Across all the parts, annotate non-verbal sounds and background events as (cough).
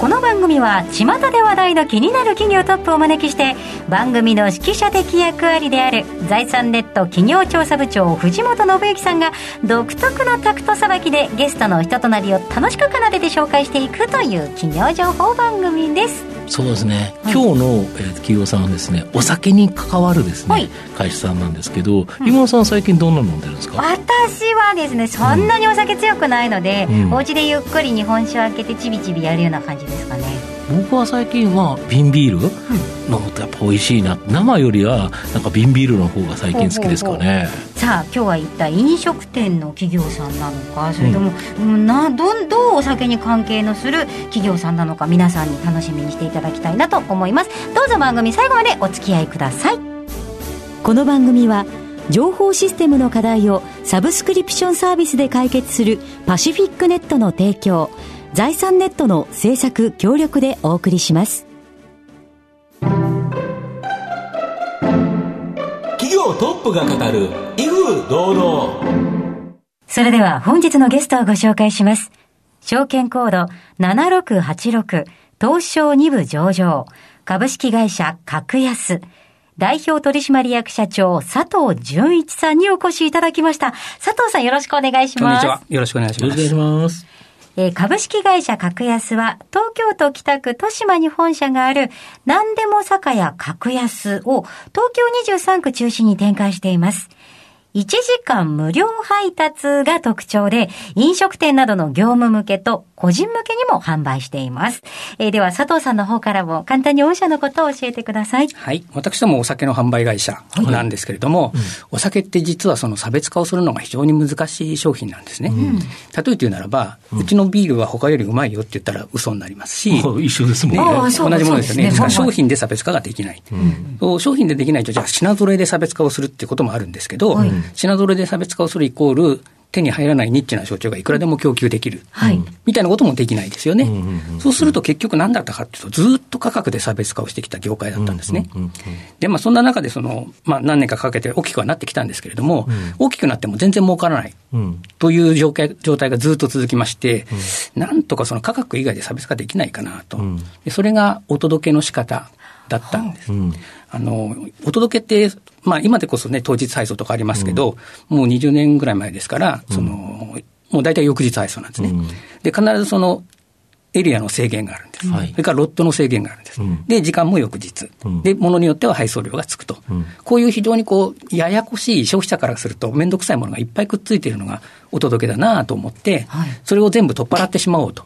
この番組は巷で話題の気になる企業トップをお招きして番組の指揮者的役割である財産ネット企業調査部長藤本信之さんが独特のタクトさばきでゲストの人となりを楽しく奏でて紹介していくという企業情報番組です。そうですね、はい、今日の、えー、企業さんはですねお酒に関わるですね、はい、会社さんなんですけど、今野さん最近どんな飲んでるんですか？私はですねそんなにお酒強くないので、うん、お家でゆっくり日本酒を開けてちびちびやるような感じですかね。僕は最近は瓶ビール、うん、飲むとやっぱ美味しいな。生よりはなんか瓶ビールの方が最近好きですかね。さあ今日は一体飲食店の企業さんなのかそれとも、うん、などどうお酒に関係のする企業さんなのか皆さんに楽しみにしていただきたいなと思います。どうぞ番組最後までお付き合いください。この番組は情報システムの課題をサブスクリプションサービスで解決するパシフィックネットの提供財産ネットの制作協力でお送りします。企業トップが語る威風堂々それでは本日のゲストをご紹介します。証券コード7686東証2部上場。株式会社格安。代表取締役社長佐藤純一さんにお越しいただきました。佐藤さんよろしくお願いします。こんにちは。よろしくお願いします。よろしくお願いします。えー、株式会社格安は、東京都北区豊島に本社がある、何でも酒屋格安を、東京23区中心に展開しています。1時間無料配達が特徴で、飲食店などの業務向けと個人向けにも販売しています。えー、では、佐藤さんの方からも簡単に御社のことを教えてください。はい。私どもお酒の販売会社なんですけれども、はいうん、お酒って実はその差別化をするのが非常に難しい商品なんですね。うん、例えて言うならば、うちのビールは他よりうまいよって言ったら嘘になりますし、(laughs) 一緒ですもんね。ね同じものですよね。ね商品で差別化ができない。うん、商品でできないと、じゃあ品揃えで差別化をするってこともあるんですけど、はい品揃えで差別化をするイコール、手に入らないニッチな焼酎がいくらでも供給できる、はい、みたいなこともできないですよね、そうすると結局何だったかっていうと、ずっと価格で差別化をしてきた業界だったんですね。で、まあ、そんな中でその、まあ、何年かかけて大きくはなってきたんですけれども、うん、大きくなっても全然儲からない、という状態状態がずっと続きまして、うん、なんとかその価格以外で差別化できないかなと、でそれがお届けの仕方だったんです。あの、お届けって、まあ今でこそね、当日配送とかありますけど、うん、もう20年ぐらい前ですから、その、もう大体翌日配送なんですね。で、必ずその、エリアの制限があるんです。それからロットの制限があるんです。で、時間も翌日。で、ものによっては配送料がつくと。こういう非常にこう、ややこしい消費者からすると、めんどくさいものがいっぱいくっついているのがお届けだなと思って、それを全部取っ払ってしまおうと。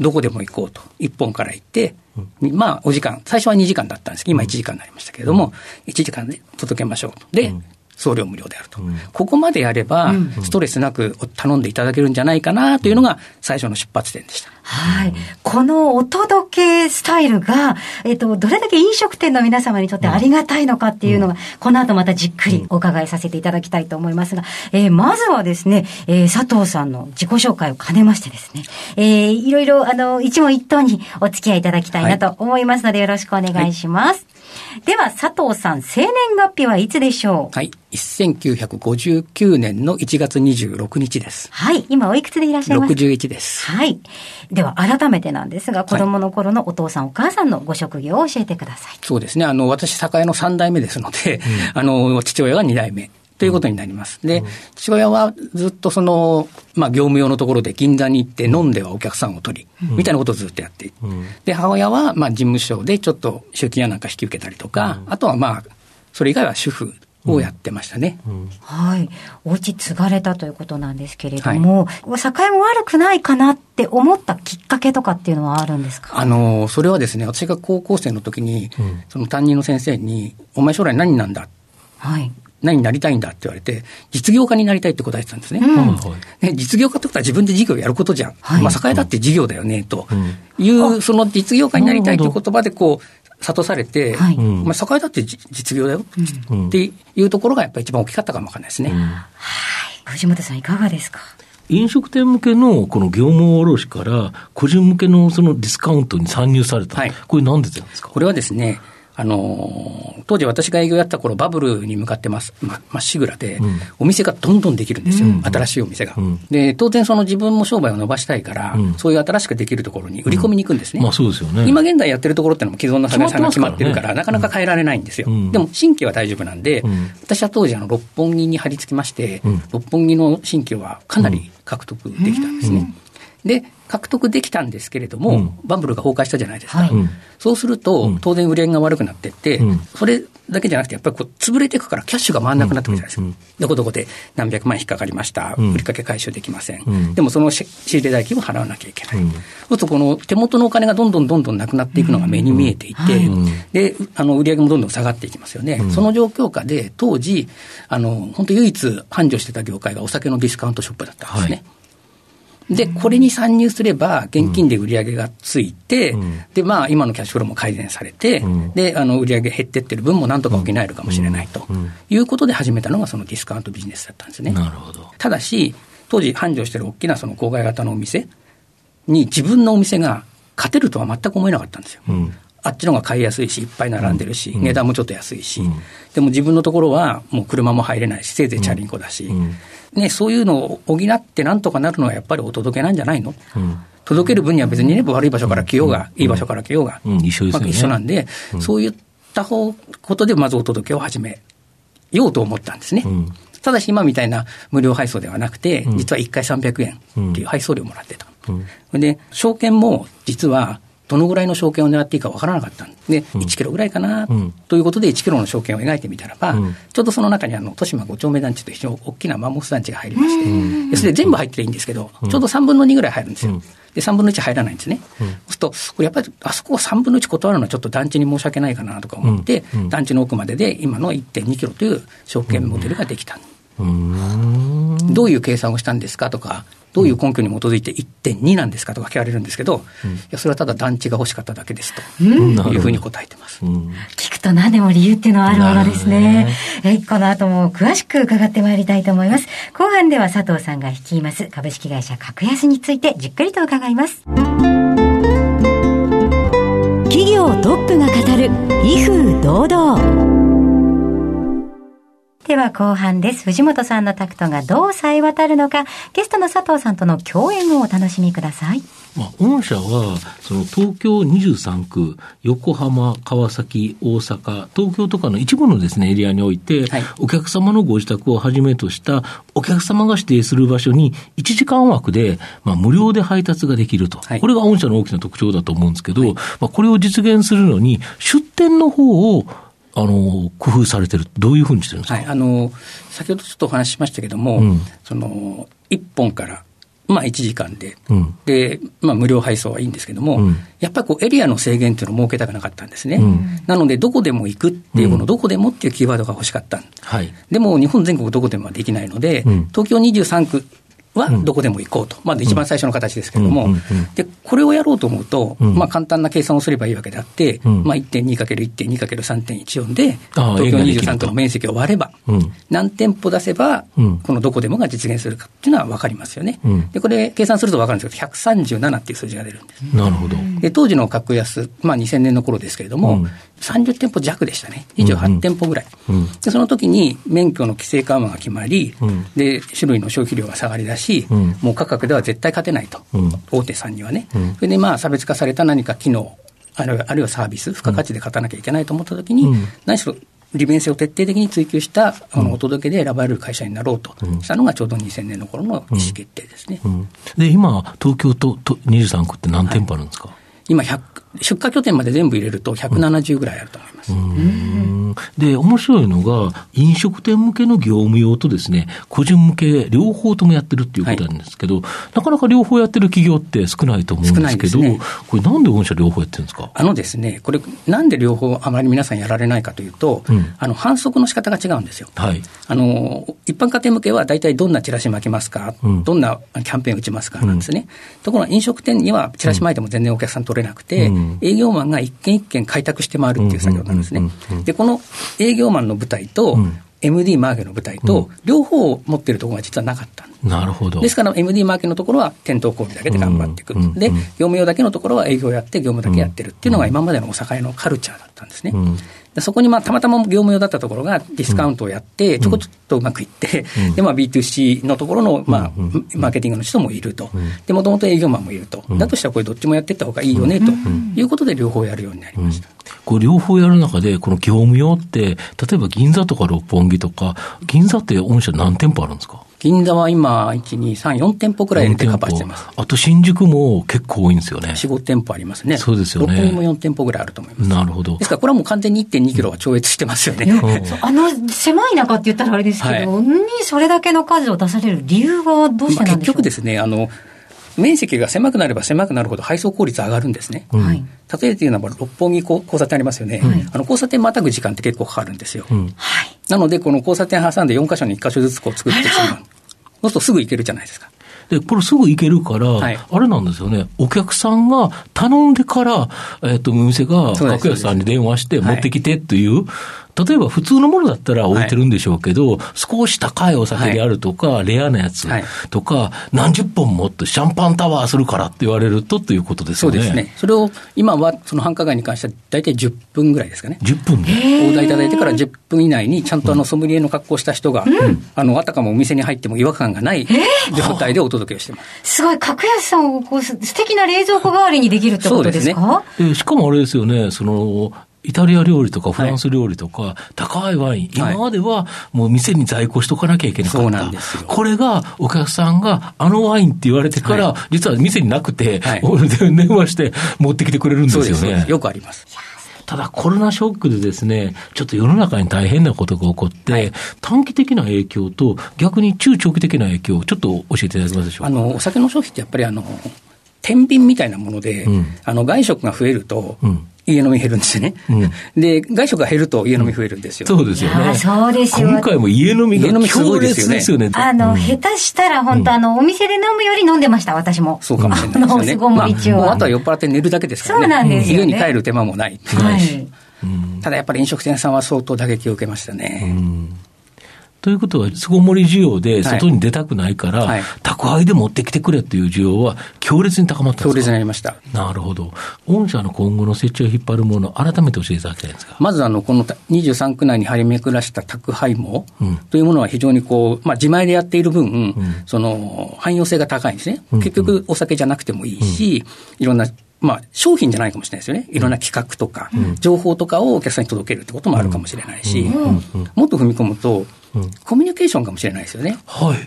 どこでも行こうと。一本から行って、まあ、お時間、最初は2時間だったんですけど、今1時間になりましたけれども、1時間で届けましょうと。で、送料無料であると、うん、ここまでやれば、ストレスなく頼んでいただけるんじゃないかなというのが、最初の出発点でした。はい。このお届けスタイルが、えっと、どれだけ飲食店の皆様にとってありがたいのかっていうのが、この後またじっくりお伺いさせていただきたいと思いますが、えー、まずはですね、えー、佐藤さんの自己紹介を兼ねましてですね、えー、いろいろ、あの、一問一答にお付き合いいただきたいなと思いますので、よろしくお願いします。はいでは、佐藤さん、生年月日はいつでしょう？はい。1959年の1月26日です。はい。今おいくつでいらっしゃいます？か ?61 です。はい。では、改めてなんですが、子供の頃のお父さん、お母さんのご職業を教えてください。そうですね。あの、私、酒屋の3代目ですので、うん、あの、父親が2代目。ということになります。で、父親はずっとその、まあ、業務用のところで銀座に行って飲んではお客さんを取り、みたいなことをずっとやっていで、母親は、まあ、事務所でちょっと集金やなんか引き受けたりとか、あとはまあ、それ以外は主婦をやってましたね。うん。うん、はい。お家継がれたということなんですけれども、はい、境も悪くないかなって思ったきっかけとかっていうのはあるんですか？あの、それはですね、私が高校生の時に、うん、その担任の先生に、お前将来何なんだ？はい。何になりたいんだって言われて、実業家になりたいって答えてたんですね。うん、ね実業家ってことは自分で事業をやることじゃん。はい、まあ、栄だって事業だよね、と。いう、その実業家になりたいという言葉でこう、諭されて、はい、まあ、栄だって実業だよ、っていうところがやっぱり一番大きかったかもわかんないですね。はい。藤本さんいかがですか？飲食店向けのこの業務卸から、個人向けのそのディスカウントに参入された、はい、これ、なんでなんですか？これはですね、あの当時私が営業やった頃バブルに向かってます、ままっしぐらで、うん、お店がどんどんできるんですよ、うん、新しいお店が。うん、で、当然その自分も商売を伸ばしたいから、そういう新しくできるところに売り込みに行くんですね。まあそうですよね。今現在やってるところってのも既存の酒屋さんが決まってるから、なかなか変えられないんですよ。でも新規は大丈夫なんで、私は当時あの六本木に張り付きまして、六本木の新規はかなり獲得できたんですね。で、獲得できたんですけれども、うん、バブルが崩壊したじゃないですか。はい、そうすると、当然売り上げが悪くなっていって、うん、それだけじゃなくて、やっぱりこう潰れていくから、キャッシュが回らなくなってくるじゃないですか。どこどこで何百万引っかかりました、売りかけ回収できません。でもその仕入れ代金を払わなきゃいけない。そうすると、この手元のお金がどんどんどんどんなくなっていくのが目に見えていて、で、あの売り上げもどんどん下がっていきますよね。その状況下で、当時、あの、本当唯一繁盛してた業界がお酒のディスカウントショップだったんですね。はいで、これに参入すれば、現金で売り上げがついて、うん、で、まあ、今のキャッシュフローも改善されて、うん、で、あの、売り上げ減ってってる分もなんとか補えるかもしれないということで始めたのが、そのディスカウントビジネスだったんですね。なるほど。ただし、当時繁盛してる大きなその郊外型のお店に自分のお店が勝てるとは全く思えなかったんですよ。うんあっちの方が買いやすいし、いっぱい並んでるし、値段もちょっと安いし、でも自分のところはもう車も入れないし、せいぜいチャリンコだし、ね、そういうのを補ってなんとかなるのはやっぱりお届けなんじゃないの、うん、届ける分には別にね、悪い場所から来ようが、いい場所から来ようが、一緒一緒なんで、そういったことでまずお届けを始めようと思ったんですね。ただし今みたいな無料配送ではなくて、実は1回300円っていう配送料もらってた。で、証券も実はどのぐらいの証券を狙っていいか分からなかったんで、1キロぐらいかな、ということで、1キロの証券を描いてみたらば、ちょうどその中にあの豊島5丁目団地と非常に大きなマンモス団地が入りまして、それで全部入ってりゃいいんですけど、ちょうど3分の2ぐらい入るんですよ。で、3分の1入らないんですね。そうすると、これやっぱり、あそこを3分の1断るのはちょっと団地に申し訳ないかなとか思って、団地の奥までで今の1.2キロという証券モデルができた。どういう計算をしたんですかとか、どういう根拠に基づいて1.2なんですかとか聞かれるんですけど、うん、いやそれはただ団地が欲しかっただけですというふうに答えてます、うん、聞くと何でも理由っていうのはあるものですね。ねこの後も詳しく伺ってまいりたいと思います。後半では佐藤さんが率います株式会社格安についてじっくりと伺います。企業トップが語る威風堂々。では後半です。藤本さんのタクトがどう冴え渡るのか、ゲストの佐藤さんとの共演をお楽しみください。まあ、御社は、その東京23区、横浜、川崎、大阪、東京とかの一部のですね、エリアにおいて、はい、お客様のご自宅をはじめとした、お客様が指定する場所に、1時間枠で、まあ、無料で配達ができると。はい、これが御社の大きな特徴だと思うんですけど、はい、まあ、これを実現するのに、出店の方を、あの工夫されてる、どういうふうにしてるんですか、はい、あの先ほどちょっとお話ししましたけども、うん、その1本からまあ、1時間で、うん、で、まあ、無料配送はいいんですけども、うん、やっぱりこうエリアの制限っていうのを設けたくなかったんですね。うん、なので、どこでも行くっていう、このどこでもっていうキーワードが欲しかった。はい、でも、日本全国どこでもはできないので、東京23区はどこでも行こうと、まず一番最初の形ですけれども、でこれをやろうと思うと、まあ、簡単な計算をすればいいわけであって、まあ、1.2×1.2×3.14 で、東京23区の面積を割れば、何店舗出せば、このどこでもが実現するかっていうのは分かりますよね。でこれ、計算すると分かるんですけど、137っていう数字が出るんです。なるほど。で当時の格安、まあ、2000年の頃ですけれども、30店舗弱でしたね、28店舗ぐらい、うん。うん、でその時に免許の規制緩和が決まり、うん、で種類の消費量が下がりだし、うん、もう価格では絶対勝てないと、大手さんにはね、それでまあ差別化された何か機能、あるいはサービス、付加価値で勝たなきゃいけないと思った時に、何しろ利便性を徹底的に追求したあのお届けで選ばれる会社になろうとしたのがちょうど2000年の頃の意思決定ですね。で今、東京とと23区って何店舗あるんですか、はい。今100、出荷拠点まで全部入れると170ぐらいあると思います。で、面白いのが、飲食店向けの業務用とですね、個人向け、両方ともやってるっていうことなんですけど、はい、なかなか両方やってる企業って少ないと思うんですけど、ね、これなんで御社両方やってるんですか？あのですね、これ、なんで両方あまり皆さんやられないかというと、うん、あの、反則の仕方が違うんですよ。はい。あの、一般家庭向けは大体どんなチラシ巻きますか、うん、どんなキャンペーン打ちますか？なんですね。うん、ところが飲食店にはチラシ巻いても全然お客さん取れなくて、営業マンが一軒一軒開拓して回るっていう作業なんですね。で、この営業マンの部隊と、MD マーケの舞台と、両方持ってるところが実はなかったなるほど。ですから、MD マーケのところは店頭小売だけで頑張っていく、う。ん、で、業務用だけのところは営業やって、業務だけやってるっていうのが今までのお酒のカルチャーだったんですね。うんそこにまあたまたま業務用だったところがディスカウントをやって、ちょこちょっとうまくいって、うん、でまあ B2C のところのまあマーケティングの人もいると、でもともと営業マンもいると、だとしたらこれどっちもやっていった方がいいよねということで両方やるようになりました。これ両方やる中で、この業務用って、例えば銀座とか六本木とか、銀座って御社何店舗あるんですか？銀座は今、1、2、3、4店舗くらいでカバーしてます。あと新宿も結構多いんですよね。4、5店舗ありますね。そうですよね。六本木も4店舗ぐらいあると思います。なるほど。ですからこれはもう完全に1.2キロは超越してますよね。あの、狭い中って言ったらあれですけど、はい、にそれだけの数を出される理由はどうしてなんでしょう、まあ、結局ですね、あの、面積が狭くなれば狭くなるほど配送効率上がるんですね。はい、例えていうのは、六本木交差点ありますよね、はい、あの交差点またぐ時間って結構かかるんですよ。はい、なので、この交差点挟んで4箇所に1箇所ずつこう作ってしまう。そうするとすぐ行けるじゃないですか。で、これすぐ行けるから、はい、あれなんですよね、お客さんが頼んでから、えっ、ー、と、お店が格安さんに電話して持ってきてっていう、例えば普通のものだったら置いてるんでしょうけど、はい、少し高いお酒であるとか、はい、レアなやつとか、はい、何十本もってシャンパンタワーするからって言われるとということですよね。そうですね。それを今はその繁華街に関しては大体10分ぐらいですかね。10分で。オーダーいただいてから10分以内にちゃんとあのソムリエの格好した人が、うん、あの、あたかもお店に入っても違和感がない状態でお届けをしてます。すごい、格安さんをこう素敵な冷蔵庫代わりにできるってことですか？そうですね。しかもあれですよね、その、イタリア料理とかフランス料理とか、高いワイン、今まではもう店に在庫しとかなきゃいけなかった。これがお客さんがあのワインって言われてから、実は店になくて、(laughs) 電話して持ってきてくれるんですよね。よくあります。ただコロナショックでですね、ちょっと世の中に大変なことが起こって、はい、短期的な影響と逆に中長期的な影響、ちょっと教えていただけますでしょうか？あの、お酒の消費ってやっぱりあの、天秤みたいなもので、うん、あの外食が増えると、うん家飲み減るんですよね。うん、で、外食が減ると家飲み増えるんですよ。そうですよね。そうですよ。今回も家飲みが強烈ですよね。あの、下手したら本当あの、お店で飲むより飲んでました、私も。そうかもしれないですよね。あの、中は。まあ、あとは酔っ払って寝るだけですからね。そうなんですよ、家に帰る手間もない。はい。ただやっぱり飲食店さんは相当打撃を受けましたね。ということは、巣ごもり需要で外に出たくないから、はい、宅配で持ってきてくれっていう需要は強烈に高まったんですか？強烈になりました。なるほど。御社の今後の設置を引っ張るもの、改めて教えていただきたいんですか。まず、あの、この23区内に張り巡らした宅配網というものは非常にこう、まあ、自前でやっている分、うん、その、汎用性が高いんですね。結局、お酒じゃなくてもいいし、うん、いろんなまあ、商品じゃないかもしれないですよね。いろんな企画とか、情報とかをお客さんに届けるってこともあるかもしれないし、もっと踏み込むと、コミュニケーションかもしれないですよね。はい。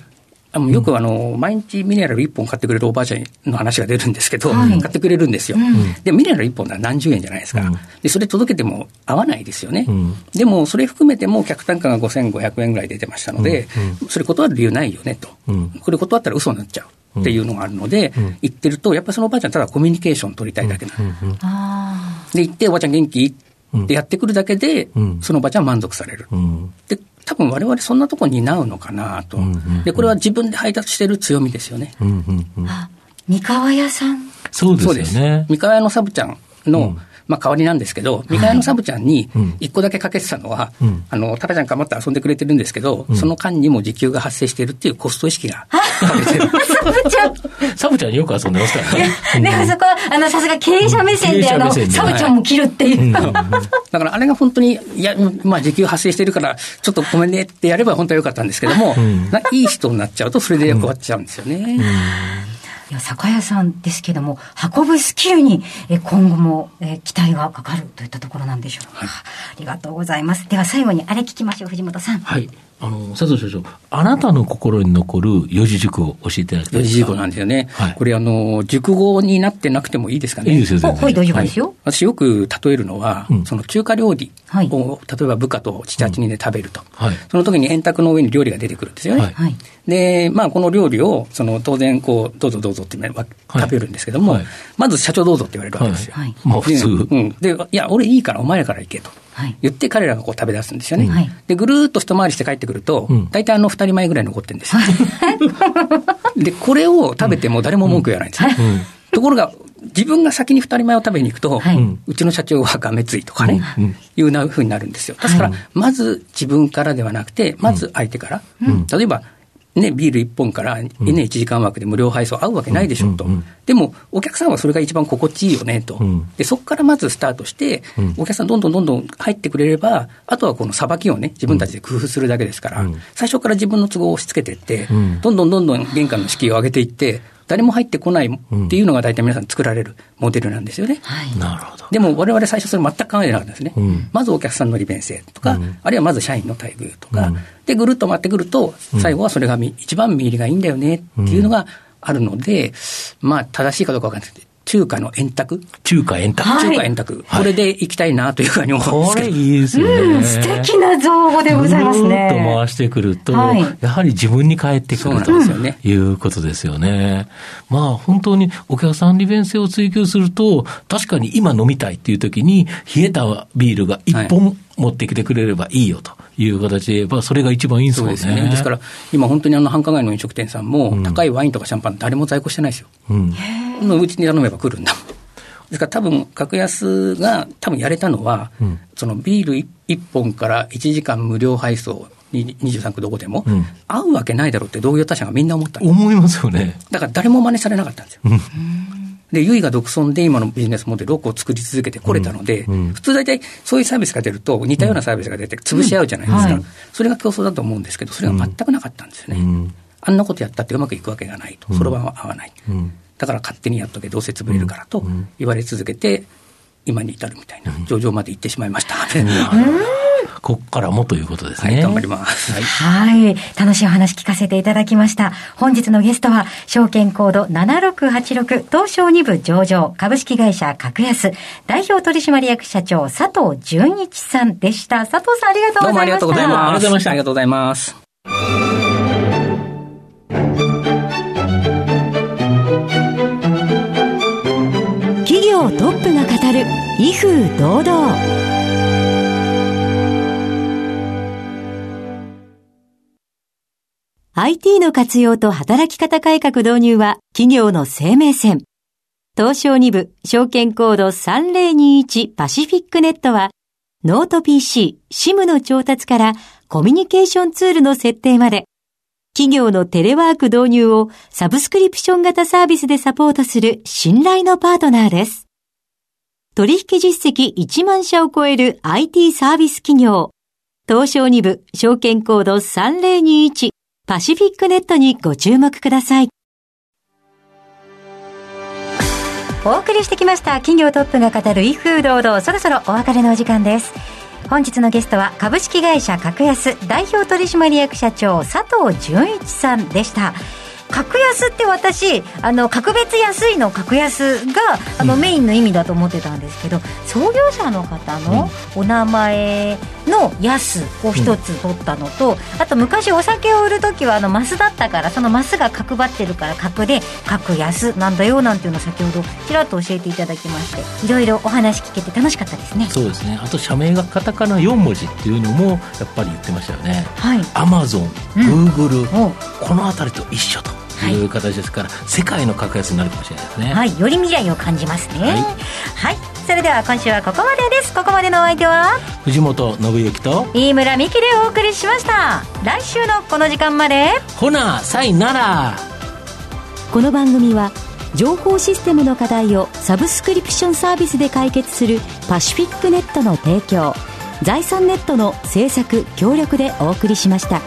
よくあの、毎日ミネラル1本買ってくれるおばあちゃんの話が出るんですけど、買ってくれるんですよ。で、ミネラル1本なら何十円じゃないですか。で、それ届けても合わないですよね。でも、それ含めても客単価が5500円ぐらい出てましたので、それ断る理由ないよねと。これ断ったら嘘になっちゃう。っていうのがあるので、言ってると、やっぱりそのおばあちゃん、ただコミュニケーション取りたいだけなの。で、言って、おばあちゃん元気？ってやってくるだけで、そのおばあちゃ満足される。で、多分我々そんなところ担うのかなと。で、これは自分で配達してる強みですよね。三河屋さんそうですね。三河屋のサブちゃんの、まあ、代わりなんですけど、三河のサブちゃんに一個だけかけてたのは、はい、あの、タラちゃんかまって遊んでくれてるんですけど、うん、その間にも時給が発生しているっていうコスト意識が (laughs) サブちゃん。サブちゃんよく遊んでますからね。でもそこは、あの、さすが経営者目線で、あの、サブちゃんも切るっていう。だからあれが本当に、いや、まあ、時給発生してるから、ちょっとごめんねってやれば本当はよかったんですけども、いい人になっちゃうと、それで終わっちゃうんですよね。や酒屋さんですけども運ぶスキルに今後も期待がかかるといったところなんでしょう。か、はい、ありがとうございます。では最後にあれ聞きましょう藤本さん。はいあの、佐藤所長、あなたの心に残る四字熟語を教えていただきたい四字熟語なんですよね。はい、これ、あの、熟語になってなくてもいいですかね。いいですよ、全然。はい、ですよ、私よく例えるのは、うん、その中華料理を、はい、例えば部下と七八人で食べると、うんはい、その時に円卓の上に料理が出てくるんですよね。はい、で、まあ、この料理を、その、当然、こう、どうぞどうぞって食べるんですけども、まず社長どうぞって言われるわけですよ。まあ、普通。うん。で、いや、俺いいからお前らから行けと。言って彼らがこう食べ出すんですよね。はい、で、ぐるーっと一回りして帰ってくると、うん、大体あの二人前ぐらい残ってるんですよ。で、これを食べても誰も文句言わないんですね。ところが、自分が先に二人前を食べに行くと、はい、うちの社長はがめついとかね、うん、いうなふうになるんですよ。ですから、まず自分からではなくて、まず相手から。うん、例えば、ね、ビール1本から、ね、1時間枠で無料配送合うわけないでしょうと、でもお客さんはそれが一番心地いいよねと、でそこからまずスタートして、お客さんどんどんどんどん入ってくれれば、あとはこのさばきをね、自分たちで工夫するだけですから、最初から自分の都合を押し付けていって、どんどんどんどん玄関の敷居を上げていって、誰も入ってこないっていうのが大体皆さん作られるモデルなんですよね。はい、なるほど。でも我々最初それ全く考えてなかったんですね。うん、まずお客さんの利便性とか、うん、あるいはまず社員の待遇とか、うん、で、ぐるっと回ってくると、最後はそれが一番見入りがいいんだよねっていうのがあるので、まあ正しいかどうかわかんないです中華の円卓？中華円卓、はい、中華円卓、これで行きたいなというふうに思うんですけど。これいいですよね。うん、素敵な造語でございますね。ぐと回してくると、はい、やはり自分に返ってくるということですよね。まあ本当にお客さん利便性を追求すると、確かに今飲みたいっていう時に、冷えたビールが一本持ってきてくれればいいよと。いう形で言えば、それが一番いいんですよね。ですね。ですから、今本当にあの繁華街の飲食店さんも、高いワインとかシャンパン誰も在庫してないですよ。うん。のうちに頼めば来るんだですから多分、格安が多分やれたのは、うん、そのビール1本から1時間無料配送、23区どこでも、うん、合うわけないだろうって同業他社がみんな思った思いますよね。だから誰も真似されなかったんですよ。で、ユイが独尊で今のビジネスモデルをこう作り続けてこれたので、うん、普通大体そういうサービスが出ると似たようなサービスが出て潰し合うじゃないですか、はい、それが競争だと思うんですけど、それが全くなかったんですよね。あんなことやったってうまくいくわけがないと、そろばんは合わない。だから勝手にやっとけ、どうせ潰れるからと言われ続けて、今に至るみたいな、上場まで行ってしまいました。(laughs) ここからもということですね。はい、頑張ります。はい。はい。楽しいお話聞かせていただきました。本日のゲストは、証券コード7686東証2部上場株式会社格安代表取締役社長佐藤純一さんでした。佐藤さんありがとうございました。どうもありがとうございます。ありがとうございました。ありがとうございます。トップが語る威風堂々？IT の活用と働き方改革導入は企業の生命線。東証2部証券コード3021パシフィックネットはノート PC、SIM の調達からコミュニケーションツールの設定まで企業のテレワーク導入をサブスクリプション型サービスでサポートする信頼のパートナーです。取引実績1万社を超える IT サービス企業。東証2部証券コード3021パシフィックネットにご注目ください。お送りしてきました企業トップが語る威風堂々そろそろお別れのお時間です。本日のゲストは株式会社格安代表取締役社長佐藤純一さんでした。格安って私あの格別安いの格安があの、メインの意味だと思ってたんですけど創業者の方のお名前の安を一つ取ったのと、あと昔お酒を売る時はあのマスだったからそのマスが角張ってるから格で格安なんだよなんていうのを先ほどちらっと教えていただきましていろいろお話聞けて楽しかったですね。そうですね。あと社名がカタカナ4文字っていうのもやっぱり言ってましたよね。はい。アマゾングーグルこの辺りと一緒とい。う形ですから、はい、世界の格安になるかもしれないですね。はい。より未来を感じますね。はい、はい、それでは今週はここまでです。ここまでのお相手は？藤本信之と飯村美希でお送りしました。来週のこの時間まで。ほなさいなら。この番組は情報システムの課題をサブスクリプションサービスで解決するパシフィックネットの提供。財産ネットの制作協力でお送りしました。